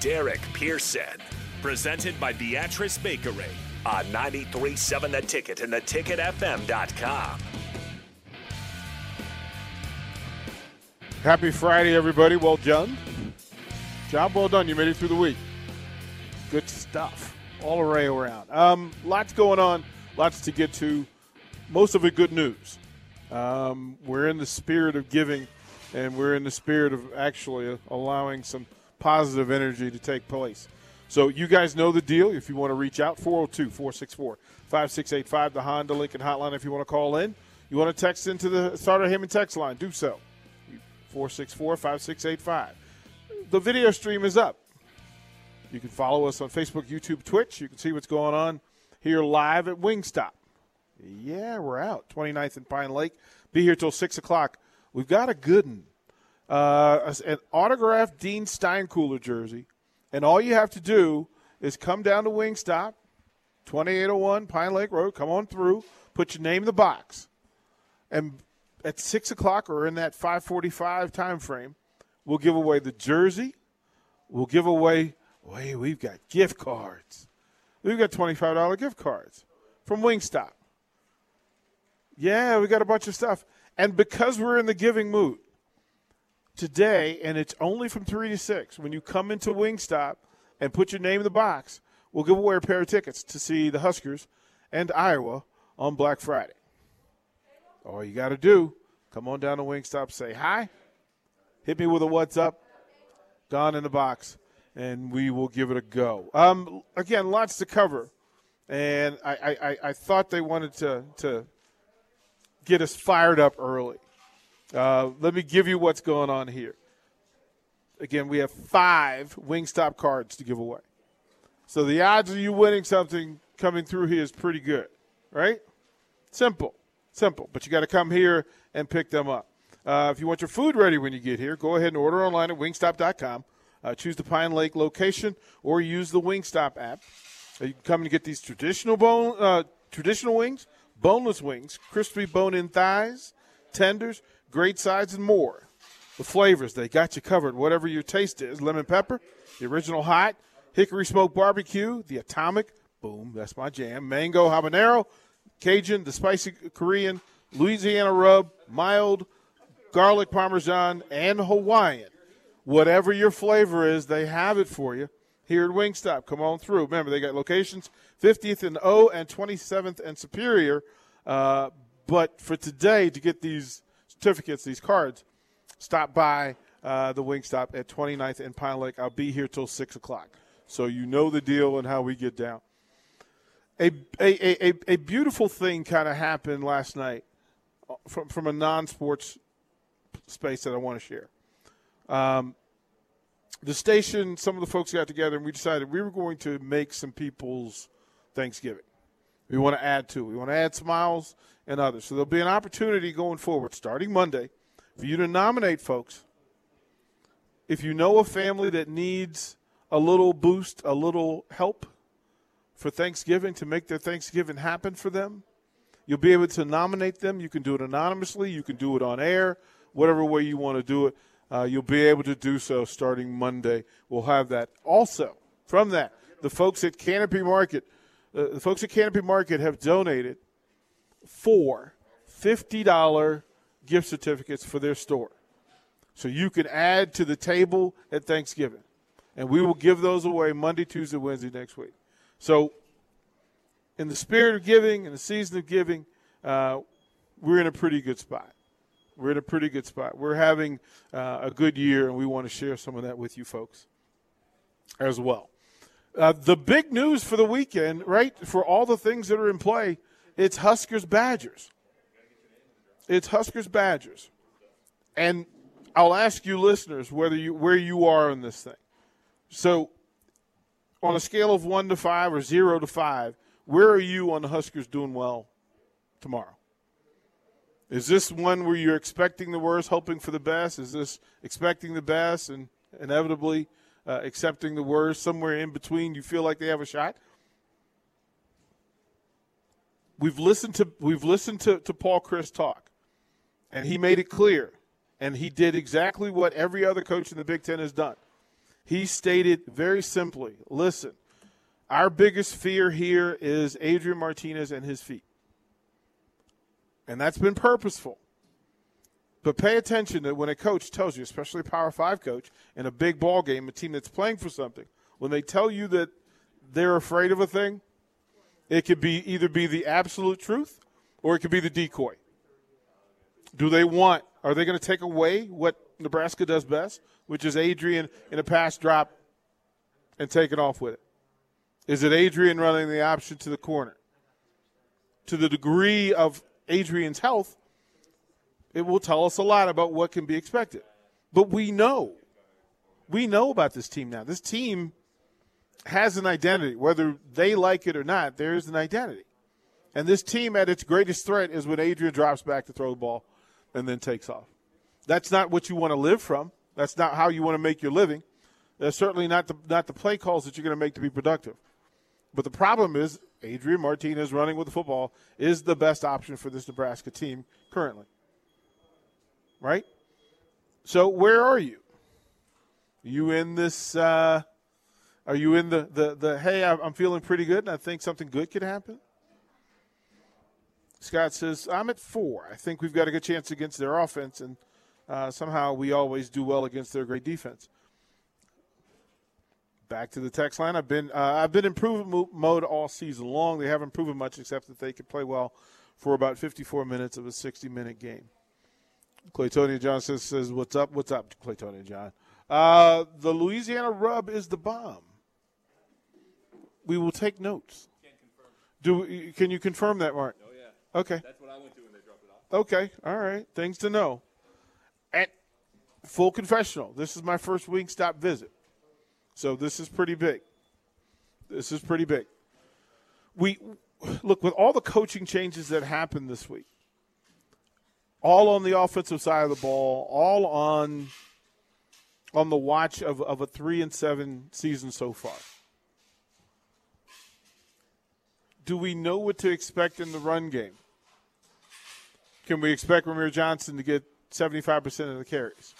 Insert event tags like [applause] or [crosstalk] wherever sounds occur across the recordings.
Derek Pearson. Presented by Beatrice Bakery on 93.7 The Ticket and theticketfm.com. Happy Friday, everybody. Well done. Job well done. You made it through the week. Good stuff. All array around. Um, lots going on. Lots to get to. Most of it good news. Um, we're in the spirit of giving, and we're in the spirit of actually allowing some positive energy to take place. So you guys know the deal. If you want to reach out, 402 464 5685, the Honda Lincoln Hotline. If you want to call in, you want to text into the Starter Heyman text line, do so. 464 5685. The video stream is up. You can follow us on Facebook, YouTube, Twitch. You can see what's going on here live at Wingstop. Yeah, we're out. 29th and Pine Lake. Be here till 6 o'clock. We've got a good one. Uh, an autographed Dean Steinkuhler jersey. And all you have to do is come down to Wingstop, 2801 Pine Lake Road. Come on through. Put your name in the box. And at 6 o'clock or in that 545 time frame, we'll give away the jersey. We'll give away, wait, we've got gift cards. We've got $25 gift cards from Wingstop. Yeah, we got a bunch of stuff. And because we're in the giving mood today, and it's only from 3 to 6, when you come into Wingstop and put your name in the box, we'll give away a pair of tickets to see the Huskers and Iowa on Black Friday. All you got to do, come on down to Wingstop, say hi, hit me with a what's up, gone in the box, and we will give it a go. Um, again, lots to cover, and I, I, I thought they wanted to, to get us fired up early. Uh, let me give you what's going on here. Again, we have five Wingstop cards to give away. So the odds of you winning something coming through here is pretty good, right? Simple. Simple. But you got to come here and pick them up. Uh, if you want your food ready when you get here, go ahead and order online at wingstop.com. Uh, choose the Pine Lake location or use the Wingstop app. Uh, you can come and get these traditional bone, uh, traditional wings, boneless wings, crispy bone-in thighs, tenders, great sides, and more. The flavors they got you covered. Whatever your taste is: lemon pepper, the original hot, hickory smoked barbecue, the atomic, boom, that's my jam. Mango habanero, Cajun, the spicy Korean, Louisiana rub, mild, garlic parmesan, and Hawaiian. Whatever your flavor is, they have it for you here at Wingstop. Come on through. Remember, they got locations 50th and O and 27th and Superior. Uh, but for today, to get these certificates, these cards, stop by uh, the Wingstop at 29th and Pine Lake. I'll be here till 6 o'clock. So you know the deal and how we get down. A, a, a, a beautiful thing kind of happened last night from, from a non sports space that I want to share. Um, the station, some of the folks got together and we decided we were going to make some people's Thanksgiving. We want to add to. We want to add smiles and others. So there'll be an opportunity going forward, starting Monday, for you to nominate folks. If you know a family that needs a little boost, a little help for Thanksgiving to make their Thanksgiving happen for them, you'll be able to nominate them. You can do it anonymously. You can do it on air, whatever way you want to do it. Uh, you'll be able to do so starting Monday. We'll have that. Also, from that, the folks at Canopy Market, uh, the folks at Canopy Market have donated four $50 gift certificates for their store. So you can add to the table at Thanksgiving. And we will give those away Monday, Tuesday, Wednesday next week. So, in the spirit of giving, in the season of giving, uh, we're in a pretty good spot. We're in a pretty good spot. We're having uh, a good year, and we want to share some of that with you folks as well. Uh, the big news for the weekend, right, for all the things that are in play, it's Huskers Badgers. It's Huskers Badgers. And I'll ask you listeners whether you where you are in this thing. So on a scale of 1 to 5 or 0 to 5, where are you on the Huskers doing well tomorrow? Is this one where you're expecting the worst, hoping for the best? Is this expecting the best and inevitably uh, accepting the worst? Somewhere in between, you feel like they have a shot? We've listened to we've listened to, to Paul Chryst talk, and he made it clear, and he did exactly what every other coach in the Big Ten has done. He stated very simply listen, our biggest fear here is Adrian Martinez and his feet. And that's been purposeful. But pay attention that when a coach tells you, especially a Power Five coach in a big ball game, a team that's playing for something, when they tell you that they're afraid of a thing, it could be either be the absolute truth or it could be the decoy. Do they want? Are they going to take away what Nebraska does best, which is Adrian in a pass drop and take it off with it? Is it Adrian running the option to the corner? To the degree of Adrian's health, it will tell us a lot about what can be expected. But we know, we know about this team now. This team has an identity, whether they like it or not. There is an identity, and this team at its greatest threat is when Adrian drops back to throw the ball and then takes off. That's not what you want to live from. That's not how you want to make your living. That's certainly not the not the play calls that you're going to make to be productive. But the problem is Adrian Martinez running with the football is the best option for this Nebraska team currently. Right? So where are you? You in this uh, are you in the, the, the hey, I'm feeling pretty good and I think something good could happen? Scott says, I'm at four. I think we've got a good chance against their offense, and uh, somehow we always do well against their great defense. Back to the text line. I've been uh, I've been in improvement mode all season long. They haven't proven much except that they can play well for about 54 minutes of a 60 minute game. Claytonia John says, says, "What's up? What's up, Claytonia John?" Uh, the Louisiana rub is the bomb. We will take notes. Do can you confirm that, Mark? Oh yeah. Okay. That's what I went to when they dropped it off. Okay. All right. Things to know. At full confessional, this is my first Wingstop visit. So this is pretty big. This is pretty big. We look with all the coaching changes that happened this week. All on the offensive side of the ball, all on on the watch of, of a three and seven season so far. Do we know what to expect in the run game? Can we expect Rahmir Johnson to get 75% of the carries?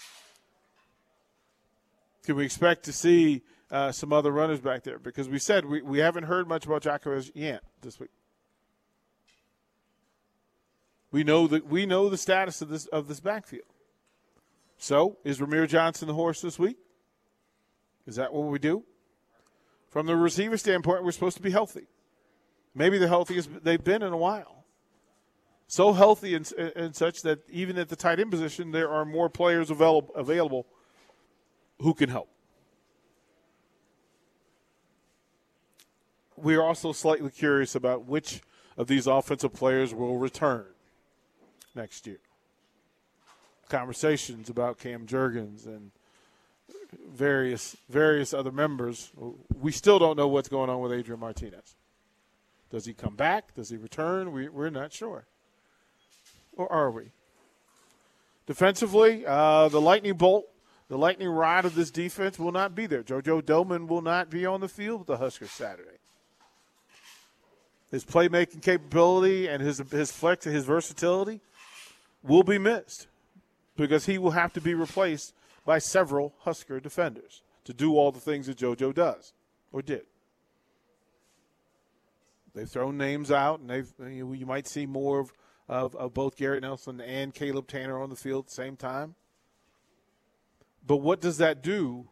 Can we expect to see uh, some other runners back there? Because we said we, we haven't heard much about Jaquez Yant this week. We know that we know the status of this of this backfield. So, is Rahmir Johnson the horse this week? Is that what we do? From the receiver standpoint, we're supposed to be healthy. Maybe the healthiest they've been in a while. So healthy and, and such that even at the tight end position, there are more players available, available who can help. We are also slightly curious about which of these offensive players will return next year. Conversations about Cam Jurgens and various various other members. We still don't know what's going on with Adrian Martinez. Does he come back? Does he return? We, we're not sure. Or are we? Defensively, uh, the lightning bolt the lightning rod of this defense will not be there. JoJo Domann will not be on the field with the Huskers Saturday. His playmaking capability and his his flex and his versatility will be missed because he will have to be replaced by several Husker defenders to do all the things that JoJo does or did. They've thrown names out, and they've you might see more of, of, of both Garrett Nelson and Caleb Tannor on the field at the same time. But what does that do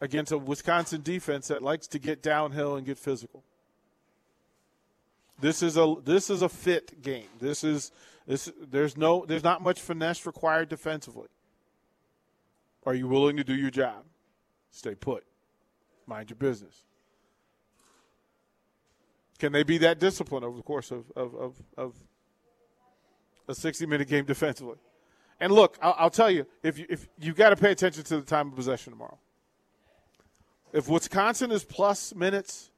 against a Wisconsin defense that likes to get downhill and get physical? This is a this is a fit game. This is this there's no there's not much finesse required defensively. Are you willing to do your job? Stay put. Mind your business. Can they be that disciplined over the course of, of, of, of a 60 minute game defensively? And look, I'll, I'll tell you, if you, if you got to pay attention to the time of possession tomorrow. If Wisconsin is plus minutes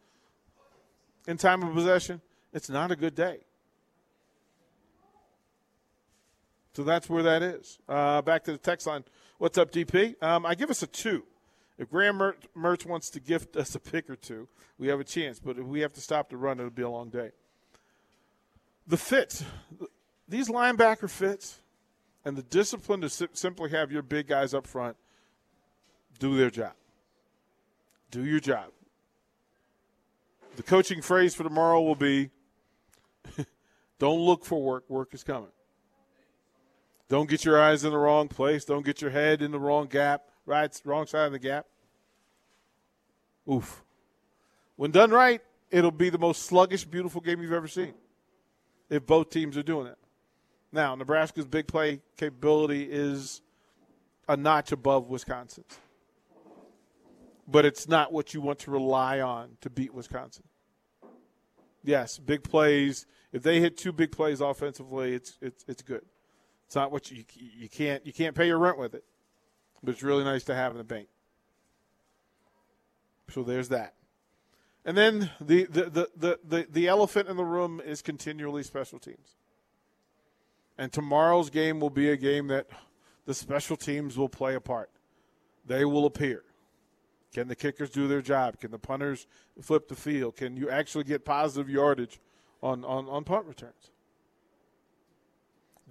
in time of possession, it's not a good day. So that's where that is. Uh, back to the text line. What's up, DP? Um, I give us a two. If Graham Mertz wants to gift us a pick or two, we have a chance. But if we have to stop the run, it'll be a long day. The fits, these linebacker fits, and the discipline to simply have your big guys up front do their job. do your job. The coaching phrase for tomorrow will be [laughs] don't look for work, work is coming. Don't get your eyes in the wrong place. Don't get your head in the wrong gap, right, wrong side of the gap. Oof. When done right, it'll be the most sluggish, beautiful game you've ever seen. If both teams are doing it. Now, Nebraska's big play capability is a notch above Wisconsin's. But it's not what you want to rely on to beat Wisconsin. Yes, big plays. If they hit two big plays offensively, it's it's it's good. It's not what you you can't you can't pay your rent with it, but it's really nice to have in the bank. So there's that. And then the the, the, the, the, the elephant in the room is continually special teams. And tomorrow's game will be a game that the special teams will play a part. They will appear. Can the kickers do their job? Can the punters flip the field? Can you actually get positive yardage on, on, on punt returns?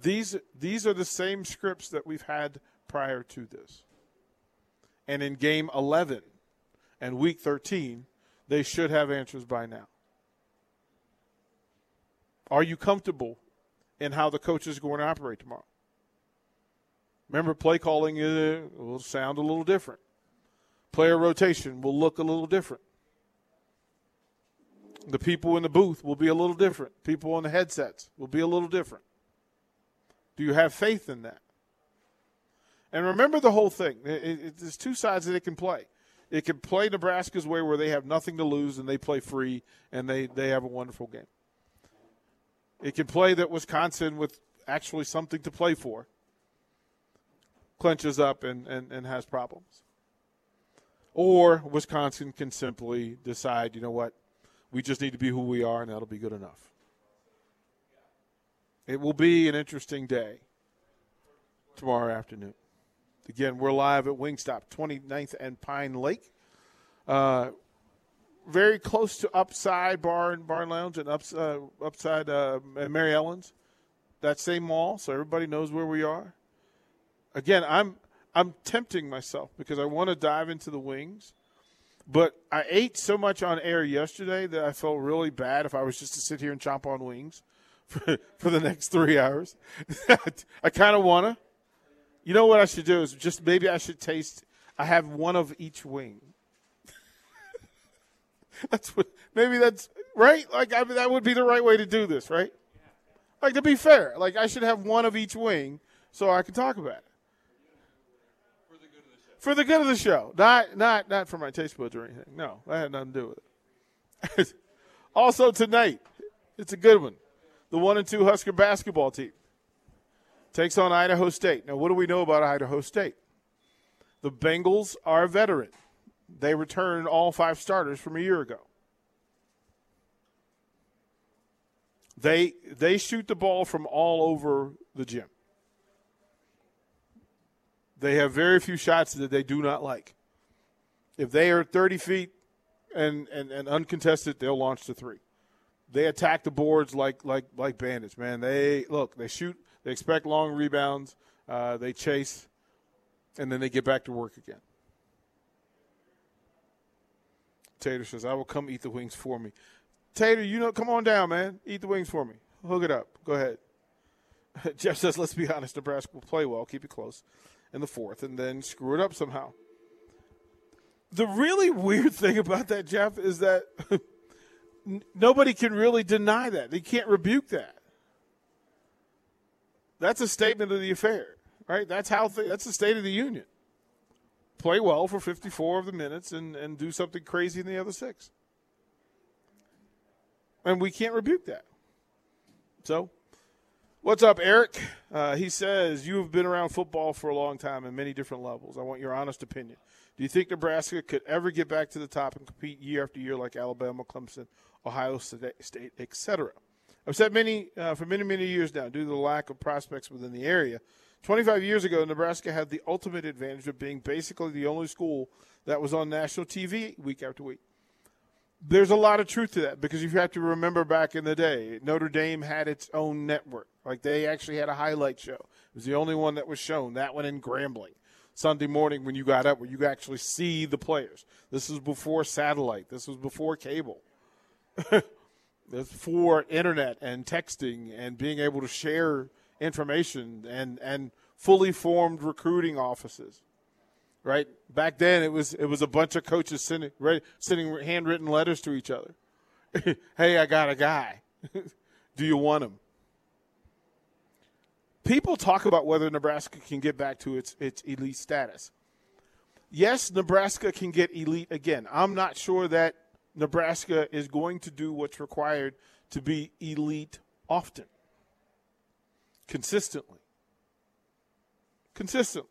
These, these are the same scripts that we've had prior to this. And in game 11 and week 13, they should have answers by now. Are you comfortable in how the coach is going to operate tomorrow? Remember, play calling uh, will sound a little different. Player rotation will look a little different. The people in the booth will be a little different. People on the headsets will be a little different. Do you have faith in that? And remember the whole thing. It, it, there's two sides that it can play. It can play Nebraska's way where they have nothing to lose and they play free and they, they have a wonderful game. It can play that Wisconsin, with actually something to play for, clenches up and, and, and has problems. Or Wisconsin can simply decide, you know what, we just need to be who we are, and that'll be good enough. It will be an interesting day tomorrow afternoon. Again, we're live at Wingstop, 29th and Pine Lake. Uh, very close to Upside Bar and Barn Lounge and ups, uh, Upside uh, Mary Ellen's, that same mall, so everybody knows where we are. Again, I'm I'm tempting myself because I want to dive into the wings, but I ate so much on air yesterday that I felt really bad if I was just to sit here and chomp on wings [laughs] for for the next three hours. [laughs] I kind of wanna. You know what I should do is just maybe I should taste. I have one of each wing [laughs] that's what maybe that's right. Like I mean, that would be the right way to do this, right? Like to be fair, like I should have one of each wing so I can talk about it. For the good of the show, of the show. not not not for my taste buds or anything. No, that had nothing to do with it. [laughs] also tonight, it's a good one. The one and two Husker basketball team takes on Idaho State. Now, what do we know about Idaho State? The Bengals are veteran they returned all five starters from a year ago. They they shoot the ball from all over the gym. They have very few shots that they do not like. If they are 30 feet and, and, and uncontested, they'll launch the three. They attack the boards like like like bandits, man. They look, they shoot, they expect long rebounds, uh, they chase, and then they get back to work again. Tater says, I will come eat the wings for me. Tater, you know, come on down, man. Eat the wings for me. Hook it up. Go ahead. [laughs] Jeff says, let's be honest, Nebraska will play well, keep it close in the fourth, and then screw it up somehow. The really weird [laughs] thing about that, Jeff, is that [laughs] nobody can really deny that. They can't rebuke that. That's a statement of the affair, right? That's how th- that's the state of the union play well for 54 of the minutes and, and do something crazy in the other six. And we can't rebuke that. So, what's up, Eric? Uh, he says, You have been around football for a long time in many different levels. I want your honest opinion. Do you think Nebraska could ever get back to the top and compete year after year like Alabama, Clemson, Ohio State, etc.? I've said many uh, for many, many years now, due to the lack of prospects within the area, 25 years ago, Nebraska had the ultimate advantage of being basically the only school that was on national TV week after week. There's a lot of truth to that because you have to remember back in the day, Notre Dame had its own network. Like they actually had a highlight show. It was the only one that was shown, that one in Grambling. Sunday morning when you got up, where you actually see the players. This was before satellite. This was before cable. [laughs] before internet and texting and being able to share information and and fully formed recruiting offices. Right back then, it was it was a bunch of coaches sending sending handwritten letters to each other. [laughs] hey, I got a guy. [laughs] Do you want him? People talk about whether Nebraska can get back to its its elite status. Yes, Nebraska can get elite again. I'm not sure that Nebraska is going to do what's required to be elite often, consistently. Consistently.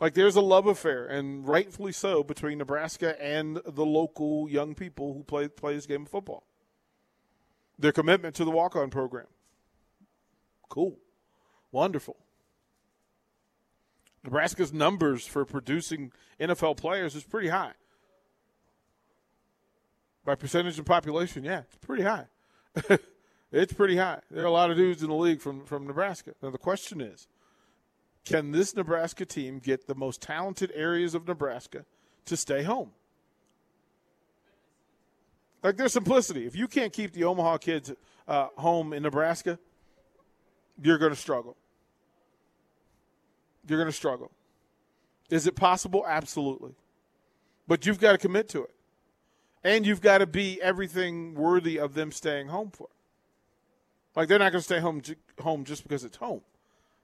Like there's a love affair, and rightfully so, between Nebraska and the local young people who play play this game of football. Their commitment to the walk-on program. Cool. Wonderful. Nebraska's numbers for producing NFL players is pretty high. By percentage of population, yeah, it's pretty high. [laughs] it's pretty high. There are a lot of dudes in the league from, from Nebraska. Now, the question is can this Nebraska team get the most talented areas of Nebraska to stay home? Like, there's simplicity. If you can't keep the Omaha kids uh, home in Nebraska, you're going to struggle. You're going to struggle. Is it possible? Absolutely. But you've got to commit to it. And you've got to be everything worthy of them staying home for. Like they're not going to stay home home just because it's home.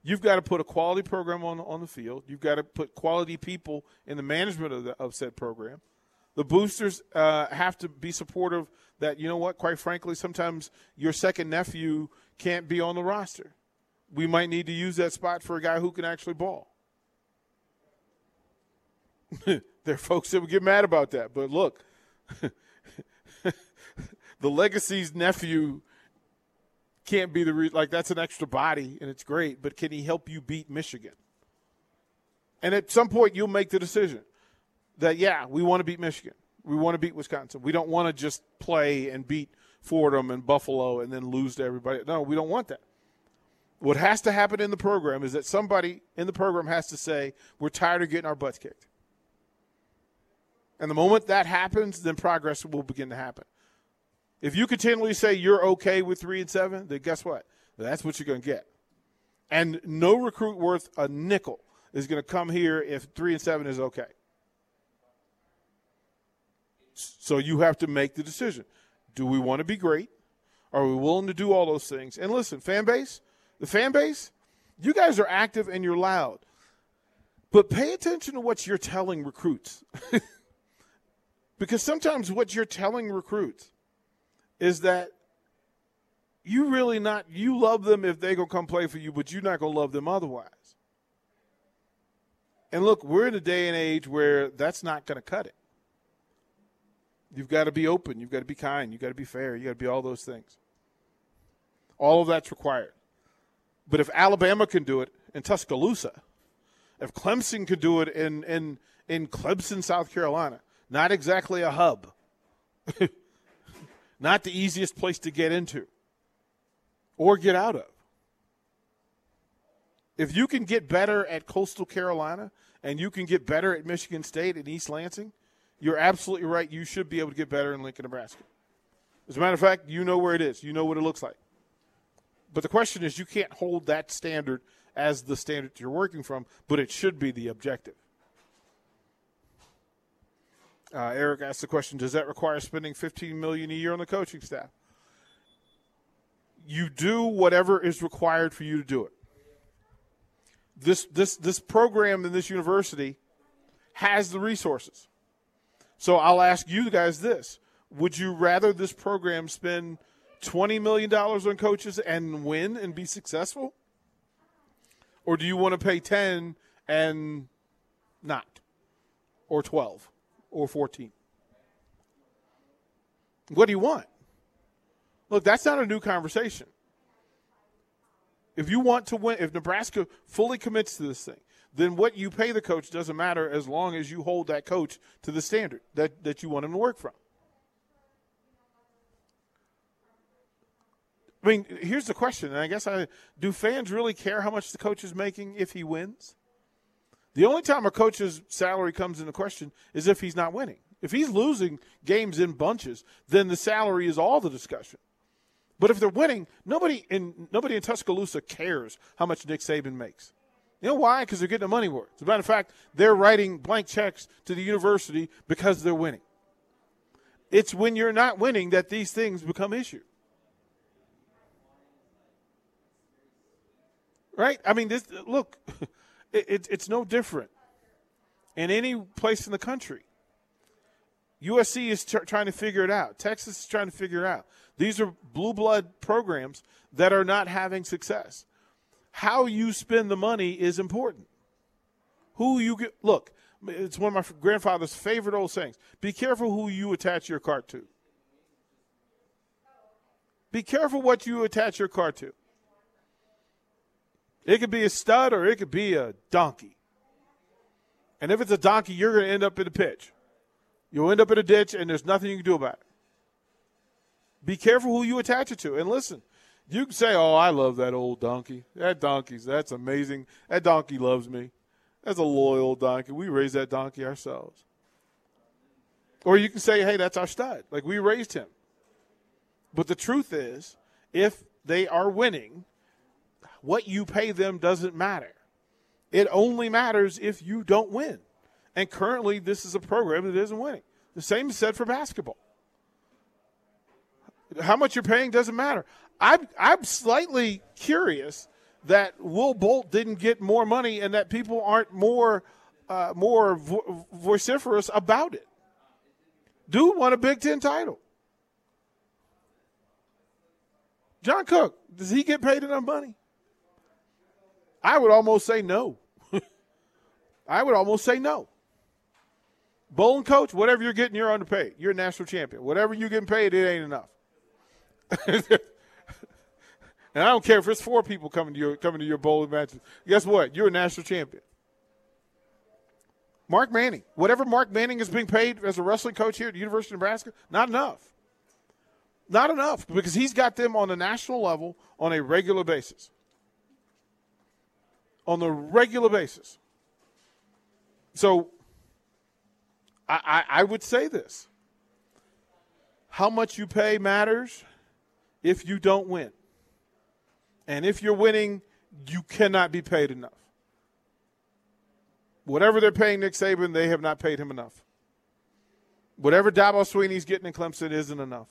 You've got to put a quality program on on the field. You've got to put quality people in the management of the of said program. The boosters uh, have to be supportive. That you know what, quite frankly, sometimes your second nephew can't be on the roster. We might need to use that spot for a guy who can actually ball. [laughs] there are folks that would get mad about that, but look, [laughs] the legacy's nephew can't be the re- like that's an extra body and it's great, but can he help you beat Michigan? And at some point you'll make the decision that yeah, we want to beat Michigan. We want to beat Wisconsin. We don't want to just play and beat Fordham and Buffalo and then lose to everybody. No, we don't want that. What has to happen in the program is that somebody in the program has to say, "We're tired of getting our butts kicked." And the moment that happens, then progress will begin to happen. If you continually say you're okay with three and seven, then guess what? That's what you're going to get. And no recruit worth a nickel is going to come here if three and seven is okay. So you have to make the decision. Do we want to be great? Are we willing to do all those things? And listen, fan base, the fan base, you guys are active and you're loud. But pay attention to what you're telling recruits. [laughs] Because sometimes what you're telling recruits is that you really not you love them if they gonna come play for you, but you're not gonna love them otherwise. And look, we're in a day and age where that's not gonna cut it. You've got to be open, you've got to be kind, you've got to be fair, you got to be all those things. All of that's required. But if Alabama can do it in Tuscaloosa, if Clemson could do it in in in Clemson, South Carolina, not exactly a hub. [laughs] Not the easiest place to get into or get out of. If you can get better at Coastal Carolina and you can get better at Michigan State and East Lansing, you're absolutely right. You should be able to get better in Lincoln, Nebraska. As a matter of fact, you know where it is. You know what it looks like. But the question is, you can't hold that standard as the standard you're working from, but it should be the objective. Uh, Eric asked the question: Does that require spending 15 million a year on the coaching staff? You do whatever is required for you to do it. This this this program in this university has the resources. So I'll ask you guys this: Would you rather this program spend 20 million dollars on coaches and win and be successful, or do you want to pay 10 and not, or 12? Or 14? What do you want? Look, that's not a new conversation. If you want to win, if Nebraska fully commits to this thing, then what you pay the coach doesn't matter as long as you hold that coach to the standard that, that you want him to work from. I mean, here's the question, and I guess I do fans really care how much the coach is making if he wins? The only time a coach's salary comes into question is if he's not winning. If he's losing games in bunches, then the salary is all the discussion. But if they're winning, nobody in nobody in Tuscaloosa cares how much Nick Saban makes. You know why? Because they're getting the money worth. As a matter of fact, they're writing blank checks to the university because they're winning. It's when you're not winning that these things become issue. Right? I mean, this look, [laughs] it, it, it's no different in any place in the country. USC is t- trying to figure it out. Texas is trying to figure it out. These are blue blood programs that are not having success. How you spend the money is important. Who you get, look, it's one of my grandfather's favorite old sayings. Be careful who you attach your cart to. Be careful what you attach your cart to. It could be a stud or it could be a donkey. And if it's a donkey, you're going to end up in a pitch. You'll end up in a ditch, and there's nothing you can do about it. Be careful who you attach it to. And listen, you can say, "Oh, I love that old donkey. That donkey's that's amazing. That donkey loves me. That's a loyal donkey. We raised that donkey ourselves." Or you can say, "Hey, that's our stud. Like we raised him." But the truth is, if they are winning, what you pay them doesn't matter. It only matters if you don't win. And currently, this is a program that isn't winning. The same is said for basketball. How much you're paying doesn't matter. I'm, I'm slightly curious that Will Bolt didn't get more money and that people aren't more uh, more vo- vociferous about it. Dude won a Big Ten title. John Cook, does he get paid enough money? I would almost say no. [laughs] I would almost say no. Bowling coach, whatever you're getting, you're underpaid. You're a national champion. Whatever you're getting paid, it ain't enough. [laughs] and I don't care if it's four people coming to your coming to your bowling matches. Guess what? You're a national champion. Mark Manning, whatever Mark Manning is being paid as a wrestling coach here at the University of Nebraska, not enough. Not enough because he's got them on a national level on a regular basis on a regular basis. So I, I, I would say this how much you pay matters if you don't win. And if you're winning, you cannot be paid enough. Whatever they're paying Nick Saban, they have not paid him enough. Whatever Dabo Swinney's getting in Clemson isn't enough.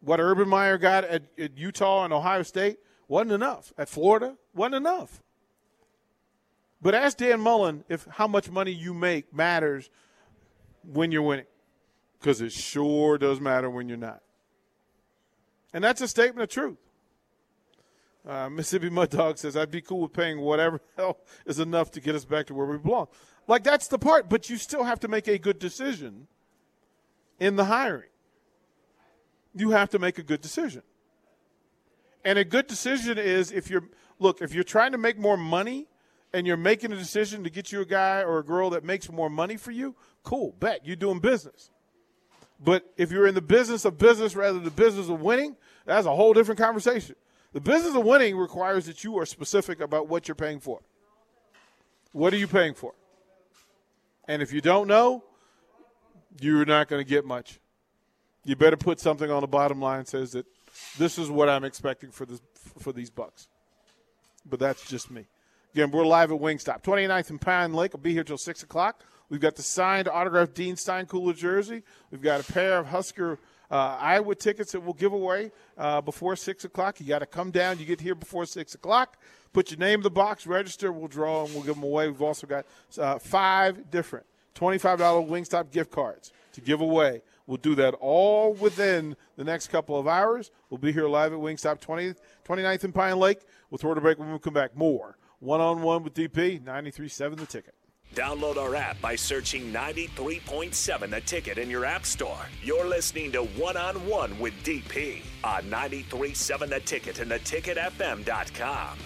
What Urban Meyer got at, at Utah and Ohio State wasn't enough. At Florida, wasn't enough. But ask Dan Mullen if how much money you make matters when you're winning. Because it sure does matter when you're not. And that's a statement of truth. Uh, Mississippi Mud Dog says, I'd be cool with paying whatever [laughs] hell is enough to get us back to where we belong. Like, that's the part, but you still have to make a good decision in the hiring. You have to make a good decision. And a good decision is if you're look, if you're trying to make more money and you're making a decision to get you a guy or a girl that makes more money for you, cool, bet you're doing business. But if you're in the business of business rather than the business of winning, that's a whole different conversation. The business of winning requires that you are specific about what you're paying for. What are you paying for? And if you don't know, you're not going to get much. You better put something on the bottom line says that this is what I'm expecting for this for these bucks. But that's just me. Again, we're live at Wingstop, 29th and Pine Lake. I'll be here till 6 o'clock. We've got the signed autographed Dean Steinkuhler jersey. We've got a pair of Husker uh, Iowa tickets that we'll give away uh, before 6 o'clock. You got to come down. You get here before 6 o'clock. Put your name in the box, register. We'll draw and we'll give them away. We've also got uh, five different $25 Wingstop gift cards to give away. We'll do that all within the next couple of hours. We'll be here live at Wingstop 20th, 29th and Pine Lake. We'll throw it a break when we come back. More one on one with DP, 93.7 the ticket. Download our app by searching 93.7 the ticket in your app store. You're listening to One on One with DP on 93.7 the ticket and theticketfm.com.